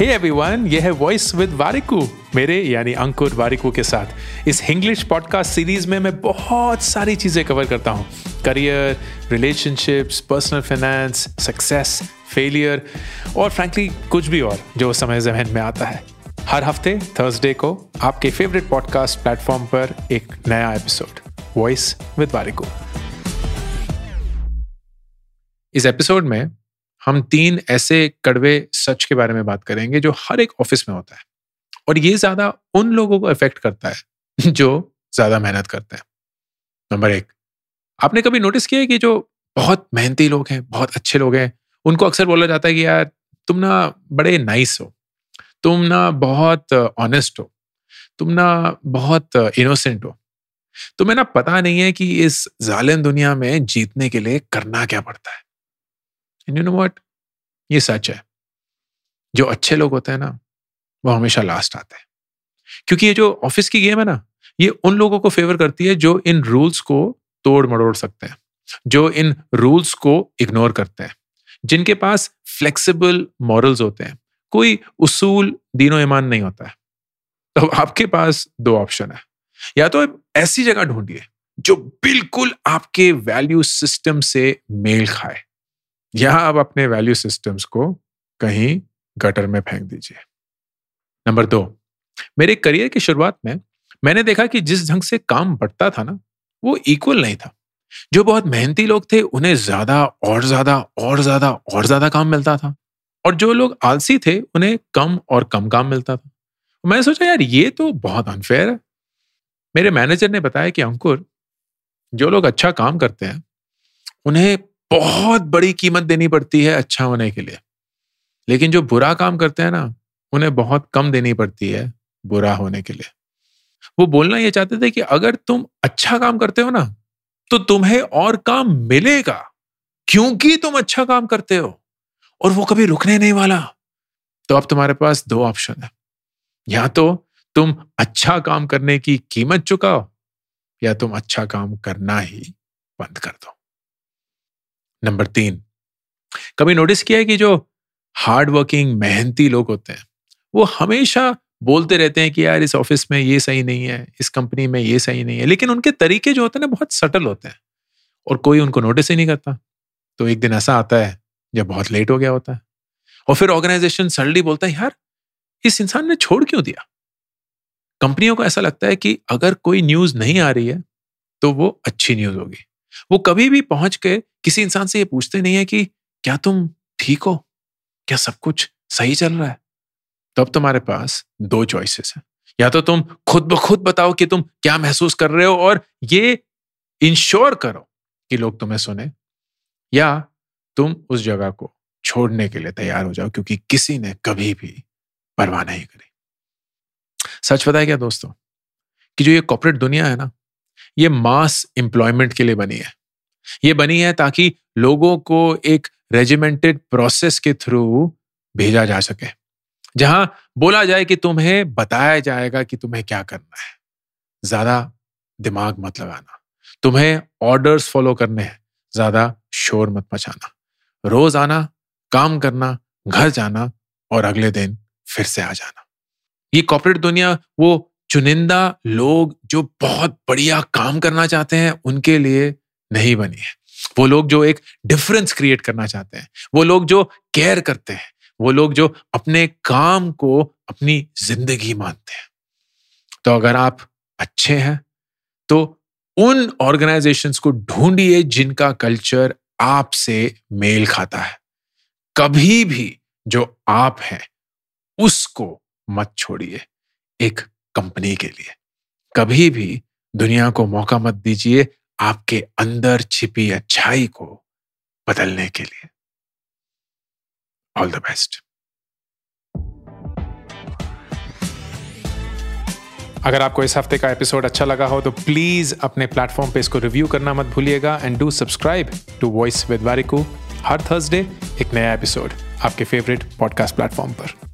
Hey everyone ये है voice with Warikoo मेरे यानी अंकुर वारिकू के साथ। इस इंग्लिश पॉडकास्ट सीरीज़ में मैं बहुत सारी चीज़ें कवर करता हूँ। Career relationships personal finance success failure और फ्रैंकली कुछ भी और जो समय जहन में आता है। हर हफ़्ते थर्सडे को आपके फेवरेट पॉडकास्ट प्लेटफॉर्म पर एक नया एपिसोड वॉइस विद वारिकू इस एपिसोड में हम तीन ऐसे कड़वे सच के बारे में बात करेंगे जो हर एक ऑफ़िस में होता है। और ये ज़्यादा उन लोगों को इफ़ेक्ट करता है, जो ज़्यादा मेहनत करते हैं। नंबर एक, आपने कभी नोटिस किया है कि जो बहुत मेहनती लोग हैं, बहुत अच्छे लोग हैं, उनको अक्सर बोला जाता है कि यार, तुम ना बड़े नाइस हो, तुम ना बहुत ऑनेस्ट हो, तुम ना बहुत इनोसेंट हो। तुम्हें ना पता नहीं है कि इस जालिम दुनिया में जीतने के लिए करना क्या पड़ता है। एंड यू नो व्हाट ये सच है। जो अच्छे लोग होते हैं ना, वो हमेशा लास्ट आते हैं। क्योंकि ये जो ऑफ़िस की गेम है ना, ये उन लोगों को फेवर करती है जो इन रूल्स को तोड़ मरोड़ सकते हैं। जो इन रूल्स को इग्नोर करते हैं। जिनके पास फ्लेक्सिबल मॉरल्स होते हैं। कोई उसूल दीनो ईमान नहीं होता है। तो आपके पास दो ऑप्शन है। या तो ऐसी जगह ढूंढिए, जो बिल्कुल आपके वैल्यू सिस्टम से मेल खाए। या आप अपने वैल्यू सिस्टम्स को कहीं गटर में फेंक दीजिए। नंबर दो, मेरे करियर की शुरुआत में मैंने देखा कि जिस ढंग से काम बढ़ता था ना, वो इक्वल नहीं था। जो बहुत मेहनती लोग थे, उन्हें ज़्यादा और ज़्यादा और ज़्यादा और ज़्यादा काम मिलता था। और जो लोग आलसी थे, उन्हें कम और कम काम मिलता था। मैंने सोचा, यार, ये तो बहुत अनफेयर है। मेरे मैनेजर ने बताया कि अंकुर, जो लोग अच्छा काम करते हैं, उन्हें बहुत बड़ी कीमत देनी पड़ती है अच्छा होने के लिए। लेकिन जो बुरा काम करते हैं ना, उन्हें बहुत कम देनी पड़ती है बुरा होने के लिए। वो बोलना ये चाहते थे कि अगर तुम अच्छा काम करते हो ना तो तुम्हें और काम मिलेगा, क्योंकि तुम अच्छा काम करते हो, और वो कभी रुकने नहीं वाला। तो अब तुम्हारे पास दो ऑप्शन है। या तो तुम अच्छा काम करने की कीमत चुकाओ, या तुम अच्छा काम करना ही बंद कर दो। नंबर तीन। कभी नोटिस किया है कि जो हार्ड वर्किंग मेहनती लोग होते हैं, वो हमेशा बोलते रहते हैं कि यार इस ऑफ़िस में ये सही नहीं है, इस कंपनी में ये सही नहीं है, लेकिन उनके तरीके जो होते हैं ना, बहुत सटल होते हैं और कोई उनको नोटिस ही नहीं करता। तो एक दिन ऐसा आता है, जब बहुत लेट हो गया होता है और फिर ऑर्गेनाइजेशन सडनली बोलता है, यार, इस इंसान ने छोड़ क्यों दिया? कंपनियों को ऐसा लगता है कि अगर कोई न्यूज़ नहीं आ रही है तो वो अच्छी न्यूज़ होगी। वो कभी भी पहुँच के किसी इंसान से ये पूछते नहीं है कि क्या तुम ठीक हो? क्या सब कुछ सही चल रहा है? तो अब तुम्हारे पास दो चॉइसेस हैं। या तो तुम खुद ब खुद बताओ कि तुम क्या महसूस कर रहे हो और ये इंश्योर करो कि लोग तुम्हें सुने। या तुम उस जगह को छोड़ने के लिए तैयार हो जाओ क्योंकि किसी ने कभी भी परवाह नहीं करी। सच पता है क्या दोस्तों? कि जो ये कॉपरेट दुनिया है ना ये मास एम्प्लॉयमेंट के लिए बनी है। ये बनी है ताकि लोगों को एक रेजिमेंटेड प्रोसेस के थ्रू भेजा जा सके। जहाँ बोला जाए कि तुम्हें बताया जाएगा कि तुम्हें क्या करना है। ज़्यादा दिमाग मत लगाना। तुम्हें ऑर्डर्स फॉलो करने हैं। ज़्यादा शोर मत मचाना। रोज आना, काम करना, घर जाना और अगले दिन फिर से आ जाना। ये कॉपरेट दुनिया वो चुनिंदा लोग जो बहुत बढ़िया काम करना चाहते हैं, उनके लिए नहीं बनी है। वो लोग जो एक डिफरेंस क्रिएट करना चाहते हैं, वो लोग जो केयर करते हैं, वो लोग जो अपने काम को अपनी ज़िंदगी मानते हैं। तो अगर आप अच्छे हैं तो उन ऑर्गेनाइजेशंस को ढूंढिए जिनका कल्चर आपसे मेल खाता है। कभी भी जो आप हैं, उसको मत छोड़िए। एक कंपनी के लिए। कभी भी दुनिया को मौका मत दीजिए आपके अंदर छिपी अच्छाई को बदलने के लिए। ऑल द बेस्ट अगर आपको इस हफ़्ते का एपिसोड अच्छा लगा हो तो प्लीज़ अपने प्लेटफॉर्म पे इसको रिव्यू करना मत भूलिएगा and do subscribe to voice with Warikoo her Thursday एक नया एपिसोड आपके फेवरेट पॉडकास्ट प्लेटफॉर्म पर।